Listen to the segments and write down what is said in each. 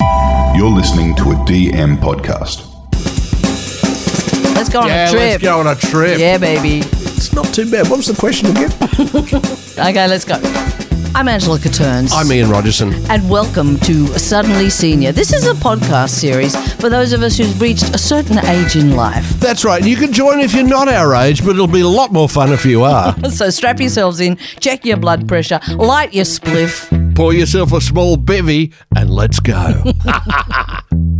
You're listening to a DM podcast. Let's go on Yeah, a trip. let's go on a trip. Yeah, baby. It's not too bad. What was the question again? Okay, let's go. I'm Angela Catterns. I'm Ian Rogerson. and welcome to Suddenly Senior. This is a podcast series for those of us who've reached a certain age in life. That's right. You can join if you're not our age, but it'll be a lot more fun if you are. So strap yourselves in, check your blood pressure, light your spliff. Pour yourself a small bevy and let's go.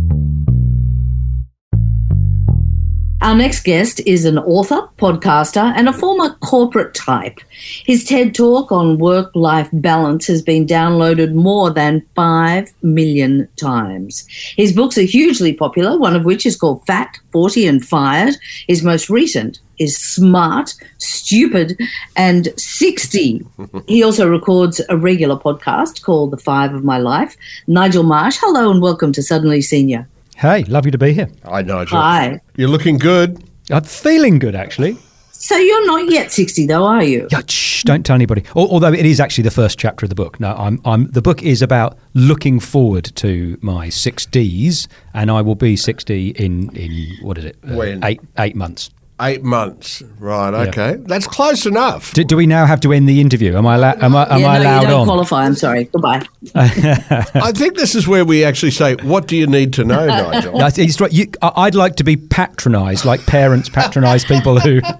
Our next guest is an author, podcaster, and a former corporate type. His TED talk on work life balance has been downloaded more than 5 million times. His books are hugely popular, one of which is called Fat, 40 and Fired. His most recent is Smart, Stupid, and 60. he also records a regular podcast called The Five of My Life. Nigel Marsh, hello and welcome to Suddenly Senior. Hey, lovely to be here. Hi, Nigel. Hi. You're looking good. I'm feeling good, actually. So you're not yet 60 though, are you? Yeah, shh, don't tell anybody. Although it is actually the first chapter of the book. No, I'm, I'm. The book is about looking forward to my 60s, and I will be 60 in in what is it? Uh, When? eight eight months. Eight months. Right, okay. That's close enough. Do, do we now have to end the interview? Am I allowed? Am I, am yeah, I no, allowed you don't on? qualify. I'm sorry. Goodbye. I think this is where we actually say, what do you need to know, Nigel? No, it's- it's right. You, I- I'd like to be patronised, like parents patronise people who.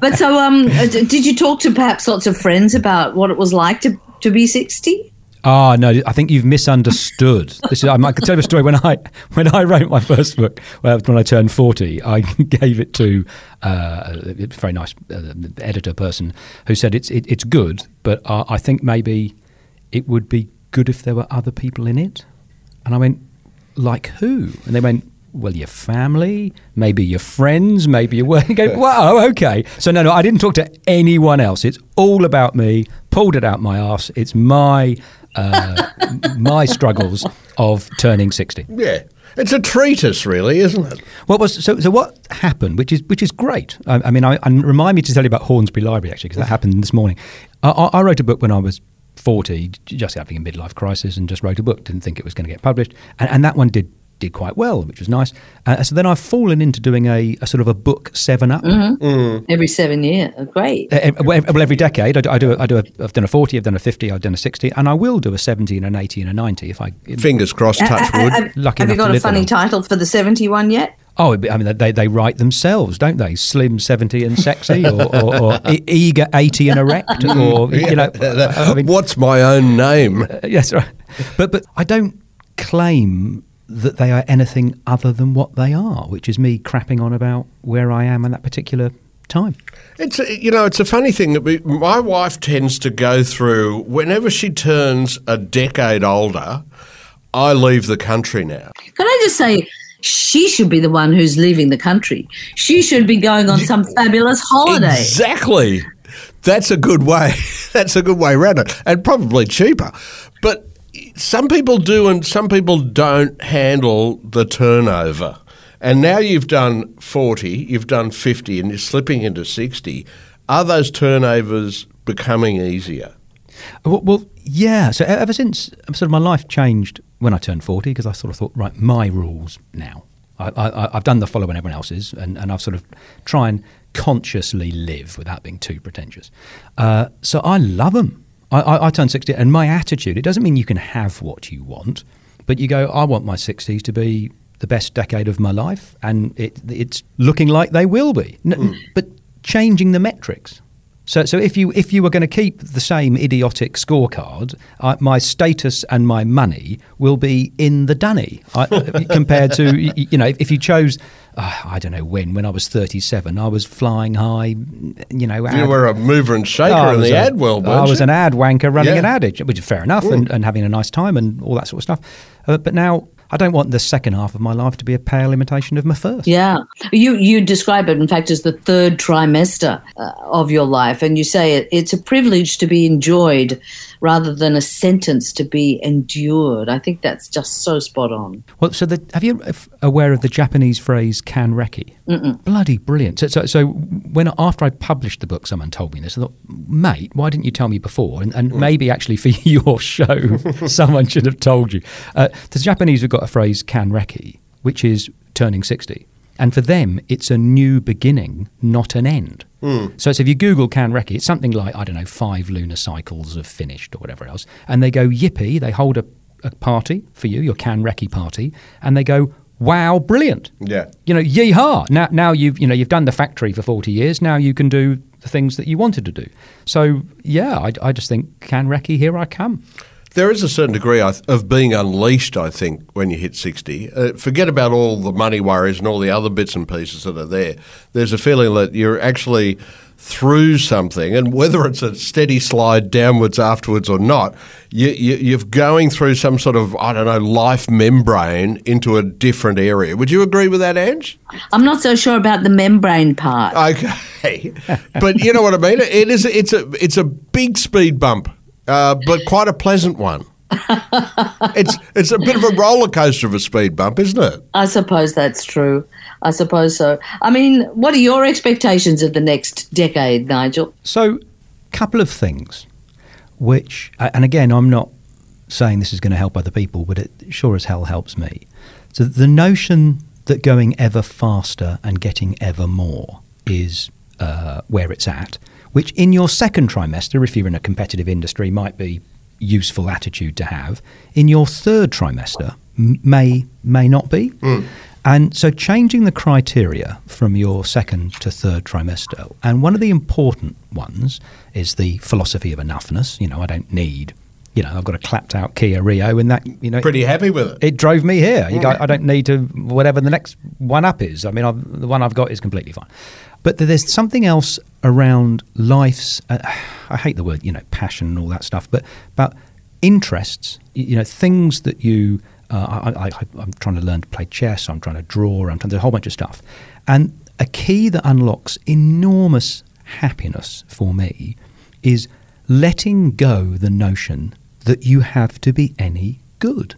But so, um, did you talk to perhaps lots of friends about what it was like to to be 60? Ah, no, I think you've misunderstood. This is, I might tell you a story. When I when I wrote my first book, when I turned forty, I gave it to uh, a very nice uh, editor person who said it's it, it's good, but uh, I think maybe it would be good if there were other people in it. And I went, like who? And they went, well, your family, maybe your friends, maybe your work. Go, wow, okay. So no, no, I didn't talk to anyone else. It's all about me. Pulled it out my ass. It's my uh, my struggles of turning sixty. Yeah. It's a treatise, really, isn't it? What was so? So what happened? Which is which is great. I, I mean, I, and remind me to tell you about Hornsby Library actually, because that happened this morning. I, I, I wrote a book when I was forty, just having a midlife crisis, and just wrote a book. Didn't think it was going to get published, and, and that one did did quite well, which was nice. Uh, so then I've fallen into doing a, a sort of a book seven up. Every seven year. Great. Uh, well, well, every decade I do. I do. A, I do. A, I've done a forty. I've done a fifty. I've done a sixty, and I will do a seventy and an eighty and a ninety if I. Fingers crossed, touch Uh, wood. uh, have Lucky have you enough to got a funny title for the 71 yet? Oh, I mean, they, they write themselves, don't they? Slim, 70 and sexy, or, or, or e- eager, 80 and erect, or, you know. I mean, What's my own name? yes, right. But, but I don't claim that they are anything other than what they are, which is me crapping on about where I am in that particular time. It's a, you know it's a funny thing that we, my wife tends to go through whenever she turns a decade older. I leave the country now. Can I just say, she should be the one who's leaving the country. She should be going on some fabulous holiday. Exactly. That's a good way. That's a good way around it, and probably cheaper. But some people do, and some people don't handle the turnover. And now you've done forty, you've done fifty, and you're slipping into sixty. Are those turnovers becoming easier? Well, well, yeah. So ever since sort of my life changed when I turned forty, because I sort of thought, right, my rules now. I, I've done the following everyone else's, and, and I've sort of try and consciously live without being too pretentious. Uh, so I love them. I, I, I turned sixty, and my attitude. It doesn't mean you can have what you want, but you go, I want my sixties to be the best decade of my life, and it, it's looking like they will be. N- But changing the metrics. So, so if you if you were going to keep the same idiotic scorecard, uh, my status and my money will be in the dunny I, compared to you know if you chose. Uh, I don't know when. When I was thirty-seven, I was flying high. You know, You were a mover and shaker in the a- ad world, I was you? an ad wanker running Yeah. an ad, which is fair enough, and, and having a nice time and all that sort of stuff. Uh, but now I don't want the second half of my life to be a pale imitation of my first. Yeah. You you describe it, in fact, as the third trimester uh, of your life, and you say it, it's a privilege to be enjoyed rather than a sentence to be endured. I think that's just so spot on. Well, so the, have you aware of the Japanese phrase "kanreki"? Bloody brilliant. So, so, so when after I published the book, someone told me this. I thought, mate, why didn't you tell me before? And, and maybe actually for your show, someone should have told you. Uh, the Japanese have got a phrase "kanreki," which is turning sixty. And for them, it's a new beginning, not an end. So, so if you Google Kanreki, it's something like, I don't know, five lunar cycles have finished or whatever else. And they go, yippee, they hold a, a party for you, your Kanreki party, and they go, wow, brilliant. Yeah. You know, yeehaw. Now, now you've, you know, you've done the factory for 40 years. Now you can do the things that you wanted to do. So, yeah, I, I just think, Kanreki, here I come. There is a certain degree of being unleashed, I think, when you hit 60. Uh, forget about all the money worries and all the other bits and pieces that are there. There's a feeling that you're actually through something, and whether it's a steady slide downwards afterwards or not, you, you, you're going through some sort of, I don't know, life membrane into a different area. Would you agree with that, Ange? I'm not so sure about the membrane part. Okay, but you know what I mean. It is. It's a. It's a big speed bump, uh, but quite a pleasant one. it's it's a bit of a roller coaster of a speed bump, isn't it? I suppose that's true. I suppose so. I mean, what are your expectations of the next decade, Nigel? So, couple of things, which, and again, I'm not saying this is going to help other people, but it sure as hell helps me. So, the notion that going ever faster and getting ever more is uh, where it's at, which in your second trimester, if you're in a competitive industry, might be useful attitude to have. In your third trimester, m- may may not be. Mm. And so changing the criteria from your second to third trimester, and one of the important ones is the philosophy of enoughness. You know, I don't need, you know, I've got a clapped out Kia Rio, and that, you know, Pretty happy with it. it drove me here. You go, I don't need to whatever the next one up is. I mean, I've, the one I've got is completely fine. But there's something else around life's. Uh, I hate the word, you know, passion and all that stuff, but about interests. You know, things that you. Uh, I, I, I'm trying to learn to play chess. I'm trying to draw. I'm trying to do a whole bunch of stuff. And a key that unlocks enormous happiness for me is letting go the notion that you have to be any good.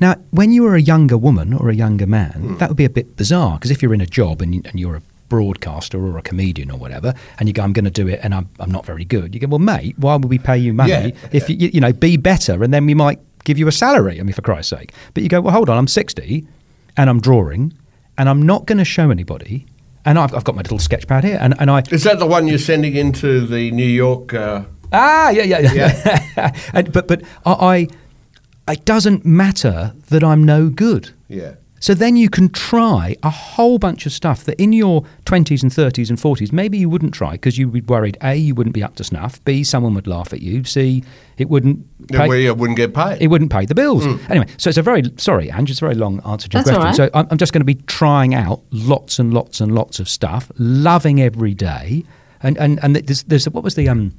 Now, when you were a younger woman or a younger man, that would be a bit bizarre because if you're in a job and, and you're a broadcaster or a comedian or whatever, and you go, I'm going to do it and I'm, I'm not very good, you go, well, mate, why would we pay you money Yeah. if you, you know, be better and then we might give you a salary? I mean, for Christ's sake. But you go, well, hold on, I'm 60 and I'm drawing and I'm not going to show anybody. And I've, I've got my little sketch pad here and, and I, Is that the one you're sending into the New York? Uh, Ah, yeah, yeah, yeah. and, but but I, I, it doesn't matter that I'm no good. yeah. So then you can try a whole bunch of stuff that in your 20s and 30s and 40s maybe you wouldn't try because you'd be worried A, you wouldn't be up to snuff, B, someone would laugh at you, C, it wouldn't pay, Where you wouldn't get paid. it wouldn't pay the bills. Anyway, so it's a very, sorry, Ange, it's a very long answer to your That's question. right. So I'm, I'm just going to be trying out lots and lots and lots of stuff, loving every day. And, and, and there's, there's, what was the, um,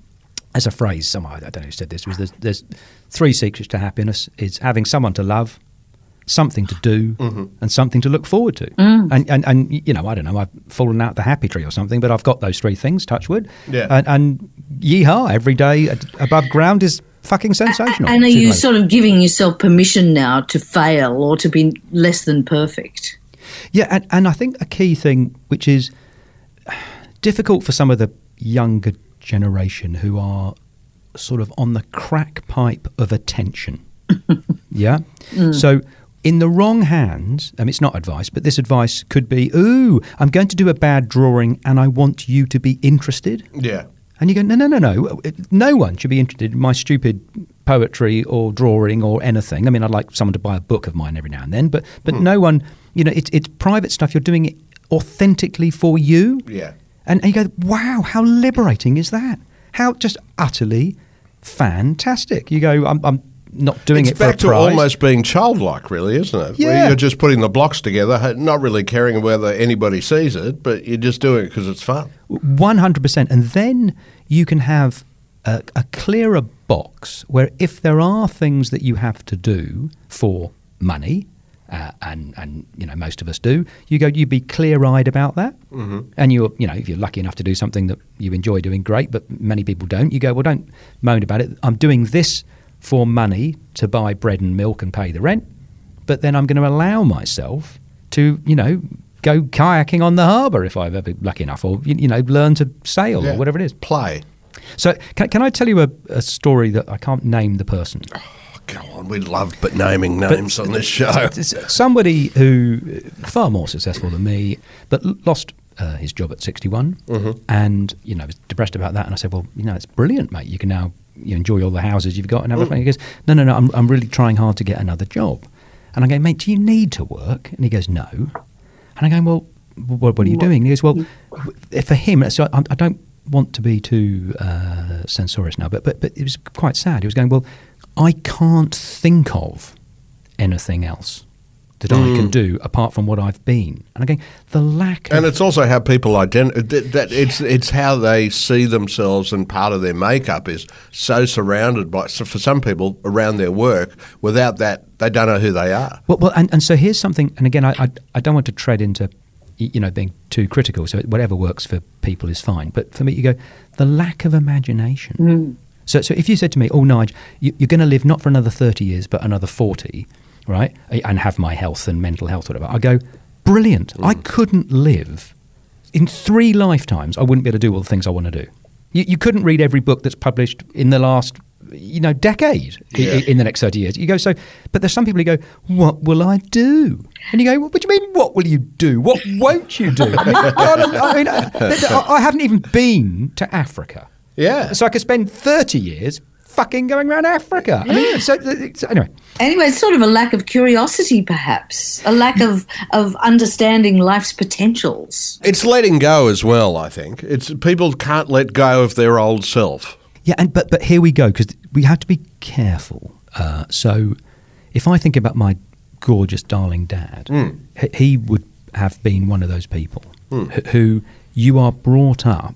as a phrase, someone, I don't know who said this, was there's, there's three secrets to happiness. It's having someone to love, something to do, Mm-hmm. and something to look forward to. And, and, and, you know, I don't know, I've fallen out the happy tree or something, but I've got those three things, touch wood. Yeah. And, and yeehaw, every day above ground is fucking sensational. And are you know. sort of giving yourself permission now to fail or to be less than perfect? Yeah, and, and I think a key thing, which is difficult for some of the younger generation who are sort of on the crack pipe of attention. yeah? Mm. So, in the wrong hands, and it's not advice, but this advice could be, ooh, I'm going to do a bad drawing and I want you to be interested. Yeah. And you go, no, no, no, no. No one should be interested in my stupid poetry or drawing or anything. I mean, I'd like someone to buy a book of mine every now and then, but but hmm. no one, you know, it's it's private stuff. You're doing it authentically for you. Yeah. And, and you go, wow, how liberating is that? How just utterly fantastic. You go, I'm, I'm not doing It's it for a back to almost being childlike, really, isn't it? Where Yeah. you're just putting the blocks together, not really caring whether anybody sees it, but you're just doing it because it's fun. 100%. And then you can have a, a clearer box where if there are things that you have to do for money, uh, and and you know most of us do. You go, you be clear-eyed about that, mm-hmm. and you're you know if you're lucky enough to do something that you enjoy doing, great. But many people don't. You go, well, don't moan about it. I'm doing this for money to buy bread and milk and pay the rent, but then I'm going to allow myself to you know go kayaking on the harbour if I'm ever been lucky enough, or you, you know learn to sail Yeah. or whatever it is. Play. So can, can I tell you a, a story that I can't name the person? Go on, we love but naming names on this show. Somebody who far more successful than me, but lost uh, his job at 61, Mm-hmm. and you know was depressed about that. And I said, "Well, you know, it's brilliant, mate. You can now you enjoy all the houses you've got and Mm. everything." He goes, "No, no, no. I'm, I'm really trying hard to get another job." And I go, "Mate, do you need to work?" And he goes, "No." And I go, "Well, what, what are you doing?" And he goes, "Well, for him, so I, I don't want to be too uh, censorious now, but but but it was quite sad. He was going, "Well, I can't think of anything else that I can hmm. do apart from what I've been." And I'm "The lack And it's also how people identify. Uh, that it's it's how they see themselves, and part of their makeup is so surrounded by. So for some people, around their work, without that, they don't know who they are. Well, well and, and so here's something, and again, I, I, I don't want to tread into, you know, being too critical. So whatever works for people is fine. But for me, you go the lack of imagination. Hmm. So, so if you said to me, "Oh, Nigel, you, you're going to live not for another thirty years, but another 40, right, and have my health and mental health, whatever," I go, "Brilliant! I mm. couldn't live in three lifetimes. I wouldn't be able to do all the things I want to do. You, you couldn't read every book that's published in the last." You know, decade Yeah. i- in the next thirty years. You go so, but there's some people who go, "What will I do?" And you go, "What do you mean? What will you do? What won't you do?" I mean, God, I, mean I- I haven't even been to Africa. Yeah. So I could spend 30 years fucking going around Africa. I mean, so, so anyway, Anyway, it's sort of a lack of curiosity, perhaps, a lack of, of understanding life's potentials. It's letting go as well. I think it's people can't let go of their old self. yeah, and but but here we go because we have to be careful. Uh, so if I think about my gorgeous darling dad, h- he would have been one of those people wh- who you are brought up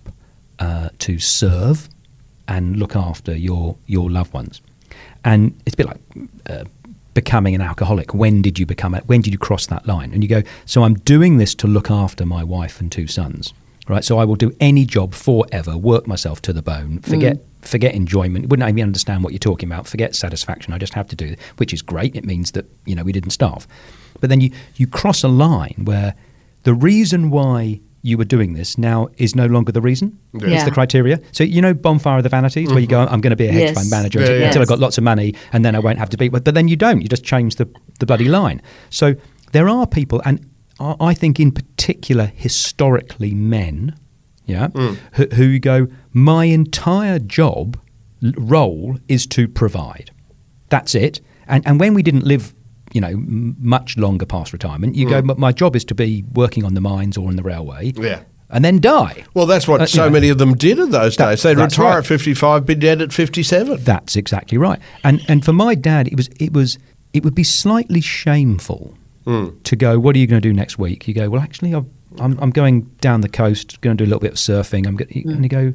uh, to serve and look after your your loved ones, and it's a bit like. Uh, becoming an alcoholic. When did you become it when did you cross that line? And you go so i'm doing this to look after my wife and two sons right? So i will do any job forever work myself to the bone forget forget enjoyment. Wouldn't even understand what you're talking about. Forget satisfaction. I just have to do it which is great. It means that you know we didn't starve. But then you you cross a line where the reason why you were doing this now is no longer the reason it's Yeah. the criteria so you know bonfire of the vanities where you go mm-hmm. i'm going to be a hedge Yes. fund manager Yeah, until, yeah. until i Yes. got lots of money and then I won't have to be. But, but then you don't. You just change the, the bloody line. So there are people, and I I think in particular historically men, yeah, mm. who, who go, my entire job role is to provide. That's it. And and when we didn't live. You know, much longer past retirement. You go. Mm. "M- My job is to be working on the mines or on the railway, Yeah. and then die. Well, that's what Uh, you so know. many of them did in those That- days. They'd retire right. at fifty-five, be dead at fifty-seven. That's exactly right. And and for my dad, it was it was it would be slightly shameful mm. to go. What are you going to do next week? You go. Well, actually, I've, I'm I'm going down the coast, going to do a little bit of surfing. I'm going, mm. and you go.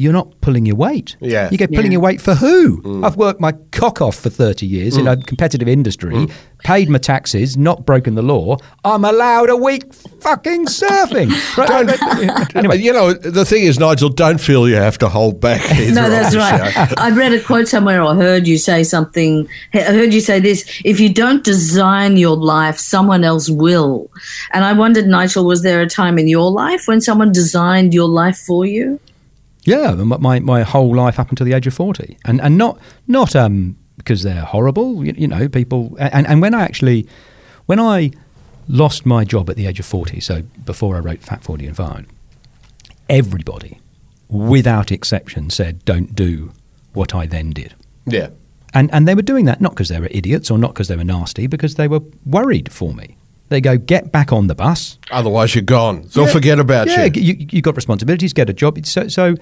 You're not pulling your weight. Yeah. You go pulling Yeah. your weight for who? Mm. I've worked my cock off for 30 years in mm. a competitive industry, mm. paid my taxes, not broken the law. I'm allowed a week fucking surfing. Right, anyway, you know, the thing is, Nigel, don't feel you have to hold back. either No, that's right. show. I read a quote somewhere or heard you say something. I heard you say this if you don't design your life, someone else will. And I wondered, Nigel, was there a time in your life when someone designed your life for you? Yeah, my, my whole life up until the age of forty, and and not not um because they're horrible, you, you know, people. And and when I actually, when I lost my job at the age of forty, so before I wrote Fat Forty and Fired, everybody, without exception, said, "Don't do what I then did." Yeah. And and they were doing that not because they were idiots or not because they were nasty, because they were worried for me. They go, "Get back on the bus." Otherwise, you're gone. They'll Yeah, forget about yeah, you. you. You got responsibilities, get a job. It's So, so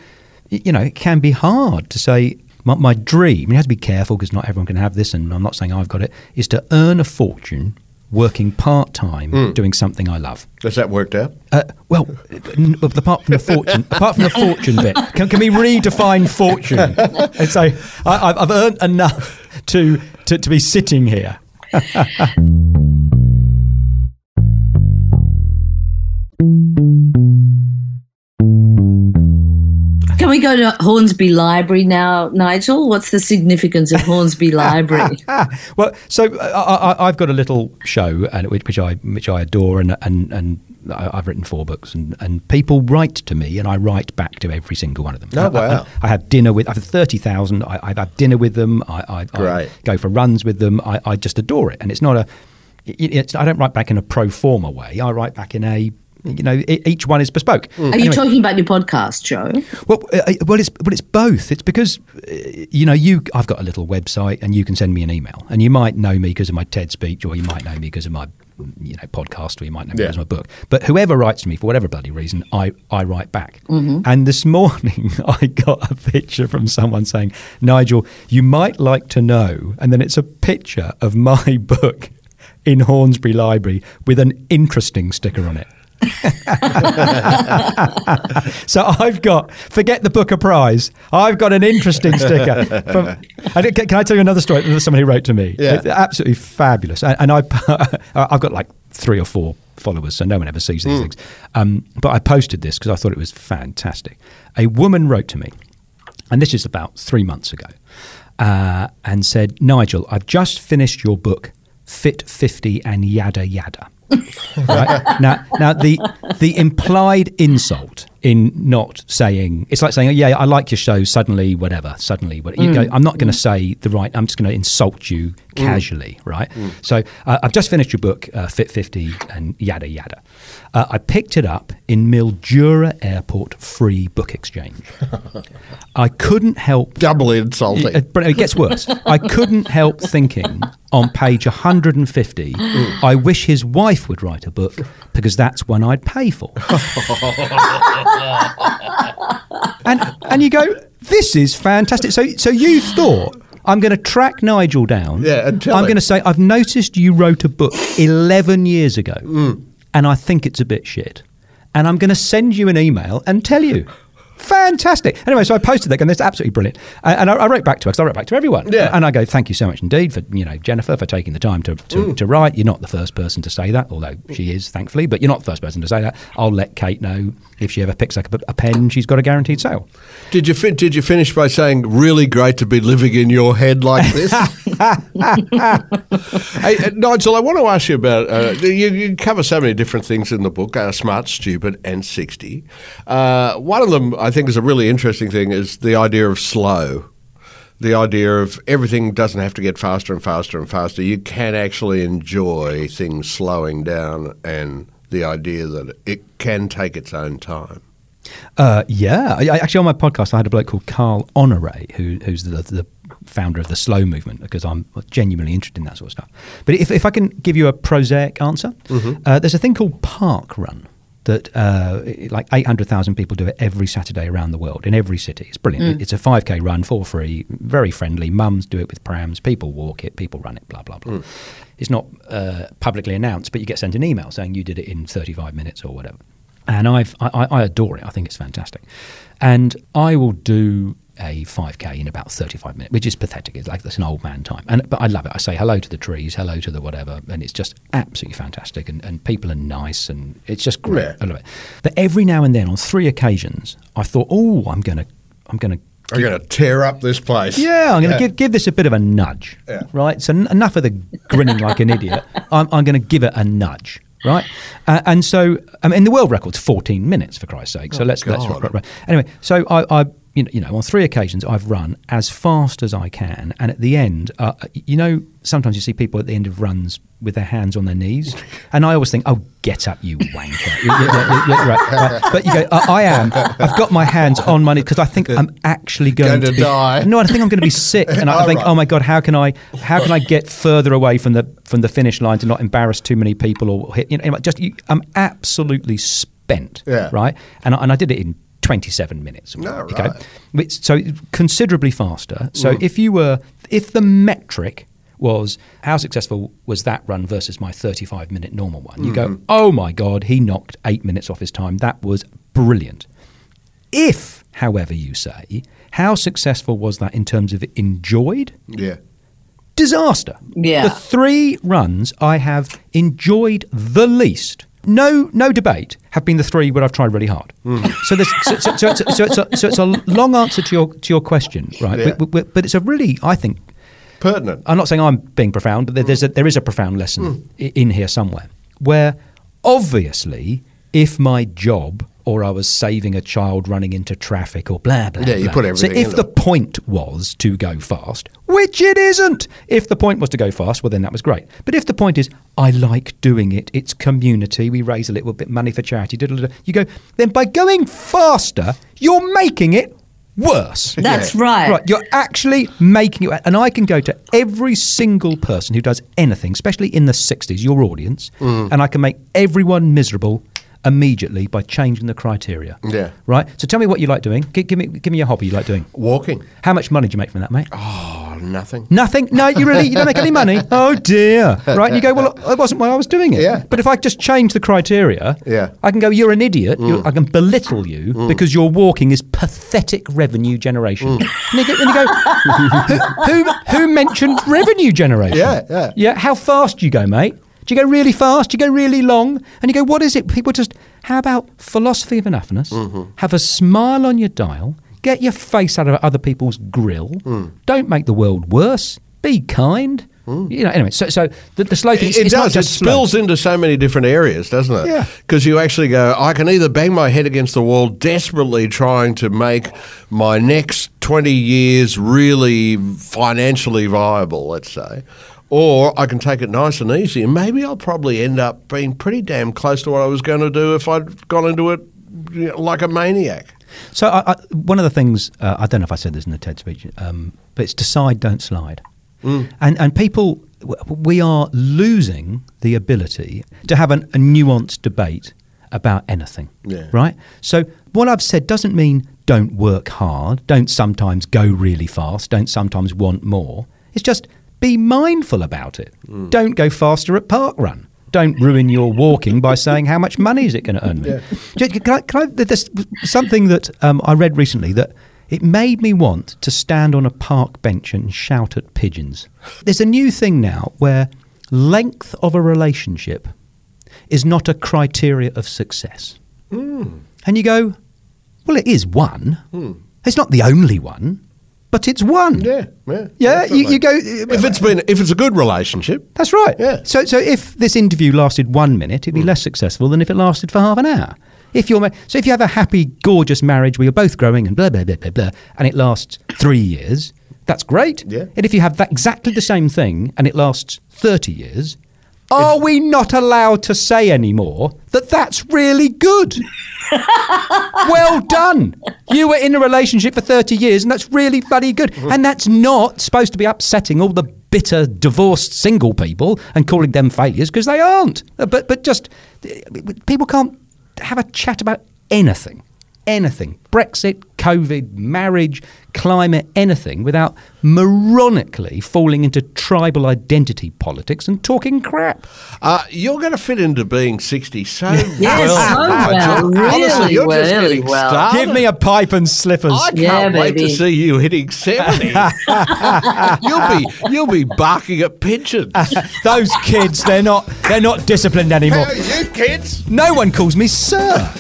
you know, it can be hard to say. My, my dream, you have to be careful because not everyone can have this, and I'm not saying I've got it, is to earn a fortune working part time Hmm. doing something I love. Has that worked out? Uh, well, n- apart from the fortune, apart from the fortune bit, can, can we redefine fortune and say I, I've- I've earned enough to, to, to be sitting here? Can we go to Hornsby Library now, Nigel? What's the significance of Hornsby Library? well, so uh, I, have got a little show, and which I which I adore, and and and I've written four books, and, and people write to me, and I write back to every single one of them. Oh, I, wow. I, I have dinner with, I have 30,000. I, I've dinner with them. I, I, I go for runs with them. I, I just adore it. And it's not a, it's, I don't write back in a pro forma way. I write back in a, you know, each one is bespoke. Are you talking about your podcast Joe? Well, uh, well, it's well, it's both. It's because uh, you know you. I've got a little website, and you can send me an email, and you might know me because of my TED speech, or you might know me because of my you know podcast, or you might know me Yeah. because of my book. But whoever writes to me for whatever bloody reason, I I write back. And this morning, I got a picture from someone saying, "Nigel, you might like to know," and then it's a picture of my book in Hornsby Library with an interesting sticker on it. So I've got forget the Booker Prize. I've got an interesting sticker. From, think- can I tell you another story? There's Somebody who wrote to me. Yeah. It's absolutely fabulous. And, and I, I've got like three or four followers, so no one ever sees these things. Um, but I posted this because I thought it was fantastic. A woman wrote to me, and this is about three months ago, uh, and said, "Nigel, I've just finished your book, Fit Fifty and Yada Yada." Right? Now now the the implied insult in not saying it's like saying yeah I like your show suddenly whatever suddenly what you go I'm not going to say the right I'm just going to insult you casually right? So uh, I've just finished your book uh, Fit 50 and yada yada. Uh, I picked it up in Mildura Airport free book exchange. I couldn't help Doubly insulting. it, but it gets worse. I couldn't help thinking on page 150, I wish his wife would write a book because that's one I'd pay for. and and you go, this is fantastic. So so you thought I'm going to track Nigel down. Yeah, and tell I'm going to say I've noticed you wrote a book 11 years ago, mm. and I think it's a bit shit. And I'm going to send you an email and tell you. Fantastic. Anyway, so I posted that, and that's absolutely brilliant. Uh, and I, I wrote back to her because I wrote back to everyone. Yeah. And I go, thank you so much indeed for you know Jennifer for taking the time to to, to write. You're not the first person to say that, although she is, thankfully. But you're not the first person to say that. I'll let Kate know if she ever picks up a, a pen, she's got a guaranteed sale. Did you fin- did you finish by saying really great to be living in your head like this? hey, uh, Nigel, I want to ask you about uh, you, you cover so many different things in the book: uh, smart, stupid, and sixty. Uh, one of them, I think, is a really interesting thing: is the idea of slow. The idea of everything doesn't have to get faster and faster and faster. You can actually enjoy things slowing down, and the idea that it can take its own time. Uh, yeah, I, actually on my podcast I had a bloke called Carl Honoré, who, who's the, the founder of the slow movement, because I'm genuinely interested in that sort of stuff. But if, if I can give you a prosaic answer, uh, there's a thing called Park Run. That uh, like 800,000 people do it every Saturday around the world in every city. It's brilliant. It's a 5k run for free, very friendly. Mums do it with prams. People walk it. People run it. Blah blah blah. It's not uh, publicly announced, but you get sent an email saying you did it in 35 minutes or whatever and I've I, I I adore it. I think it's fantastic, and I will do a 5k in about 35 minutes, which is pathetic. It's like that's an old man time, and but I love it. I say hello to the trees, hello to the whatever, and it's just absolutely fantastic. And, and people are nice, and it's just great. Yeah. I love it. But every now and then, on three occasions, I thought, oh, I'm gonna I'm gonna I'm going to tear up this place. yeah, I'm going to give give this a bit of a nudge, Yeah. right? So en- enough of the grinning like an idiot. I'm, I'm going to give it a nudge, right? Uh, and so, I mean, the world record's 14 minutes for Christ's sake. So let's let's God. right, right. anyway. So I. I you know, you know, on three occasions I've run as fast as I can, and at the end, uh, you know, sometimes you see people at the end of runs with their hands on their knees, and I always think, "Oh, get up, you wanker!" You- you- you- you- right. But you go, I, "I am. I've got my hands on my knees because I think I'm actually going, Going to be, die. No, I think I'm going to be sick, and I Oh, think, right. oh my god, how can I, how can I get further away from the from the finish line to not embarrass too many people or hit? You know, just you, I'm absolutely spent, Yeah. right? And I, and I did it in 27 minutes. No, okay? right. So considerably faster. So Mm. if you were, if the metric was how successful was that run versus my 35 minute normal one, you Mm-hmm. go, oh my god, he knocked eight minutes off his time. That was brilliant. If, however, you say, how successful was that in terms of enjoyed? Yeah. Disaster. Yeah. The three runs I have enjoyed the least. No, no debate. have been the three where I've tried really hard. Hmm. So, there's, so, so, so, it's, so, it's a, so it's a long answer to your to your question, right? Yeah. But, but, but it's a really, I think, Pertinent. I'm not saying I'm being profound, but there- there's a, there is a profound lesson hmm. i in here somewhere where obviously, if my job or I was saving a child running into traffic or blah blah. Yeah, you blah. put So if into the it. point was to go fast, which it isn't, if the point was to go fast, well then that was great. But if the point is I like doing it, it's community, we raise a little bit money for charity, you go then by going faster, you're making it worse. That's right. Right, you're actually making it, and I can go to every single person who does anything, especially in the 60s, your audience, Mm. and I can make everyone miserable immediately by changing the criteria. Yeah. Right? So tell me what you like doing. Gi- give, me, give me a hobby you like doing. Walking. How much money do you make from that, mate? Oh, nothing. Nothing. No, you really you don't make any money. Oh dear. Right? And you go, well, it wasn't why I was doing it. Yeah. But if I just change the criteria, Yeah. I can go, you're an idiot. You're, mm. I can belittle you mm. because your walking is pathetic revenue generation. Mm. And you go, and you go who, who who mentioned revenue generation? Yeah, yeah. Yeah. How fast do you go, mate? Do you go really fast? Do you go really long? And you go, what is it? People just, how about philosophy of enoughness? Mm-hmm. Have a smile on your dial. Get your face out of other people's grill. Mm. Don't make the world worse. Be kind. Mm. You know. Anyway, so so the, the slow thing. It, it's does. It just slow. spills into so many different areas, doesn't it? Yeah. Because you actually go, I can either bang my head against the wall, desperately trying to make my next 20 years really financially viable, let's say, or I can take it nice and easy, and maybe I'll probably end up being pretty damn close to what I was going to do if I'd gone into it you know, like a maniac. So I, I, one of the things uh, I don't know if I said this in the TED speech, um, but it's decide, don't slide, Mm. and and people we are losing the ability to have an, a nuanced debate about anything. Yeah. Right. So what I've said doesn't mean don't work hard, don't sometimes go really fast, don't sometimes want more. It's just be mindful about it. Mm. Don't go faster at park run. Don't ruin your walking by saying how much money is it going to earn me. J- Can I, can I, there's something that um, I read recently that it made me want to stand on a park bench and shout at pigeons. There's a new thing now where length of a relationship is not a criteria of success. And you go, well, it is one. It's not the only one, but it's one. Yeah, yeah. Yeah, you, you go. If it's been, if it's a good relationship, That's right. Yeah. So, so if this interview lasted one minute, it'd be mm. less successful than if it lasted for half an hour. If you're so, if you have a happy, gorgeous marriage where you're both growing and blah blah blah blah blah, and it lasts three years, that's great. Yeah. And if you have that exactly the same thing and it lasts thirty years, are we not allowed to say anymore that that's really good? well done. You were in a relationship for 30 years and that's really bloody good. And that's not supposed to be upsetting all the bitter divorced single people and calling them failures because they aren't. Uh, But but just uh, people can't have a chat about anything. Anything. Brexit, COVID, marriage, climate, anything without moronically falling into tribal identity politics and talking crap. uh, you're going to fit into being 60 so Yes, well. so Nigel. well, Honestly, really, you're just really getting well. started. Give me a pipe and slippers. I can't Yeah, wait to see you hitting 70. you'll be you'll be barking at pigeons. Those kids, they're not they're not disciplined anymore. Hey, you kids. No one calls me sir.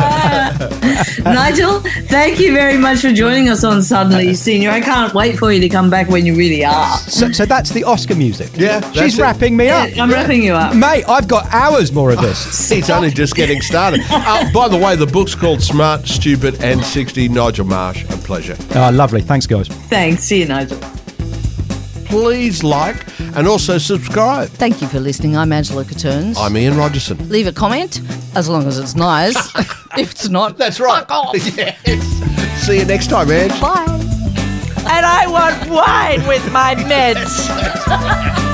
Nigel, thank you very much for joining us on Suddenly Senior. I can't wait for you to come back when you really are. So, so that's the Oscar music. Yeah, she's wrapping me up. I'm wrapping you up. Mate, I've got hours more of this. it's only just getting started. Uh, by the way, the book's called Smart, Stupid, and 60. Nigel Marsh, a pleasure. Oh, lovely. Thanks, guys. Thanks. See you, Nigel. Please like and also subscribe. Thank you for listening. I'm Angela Catterns. I'm Ian Rogerson. Leave a comment, as long as it's nice. if it's not, That's right. Fuck off. yes. See you next time, Ange. Bye. And I want wine with my meds.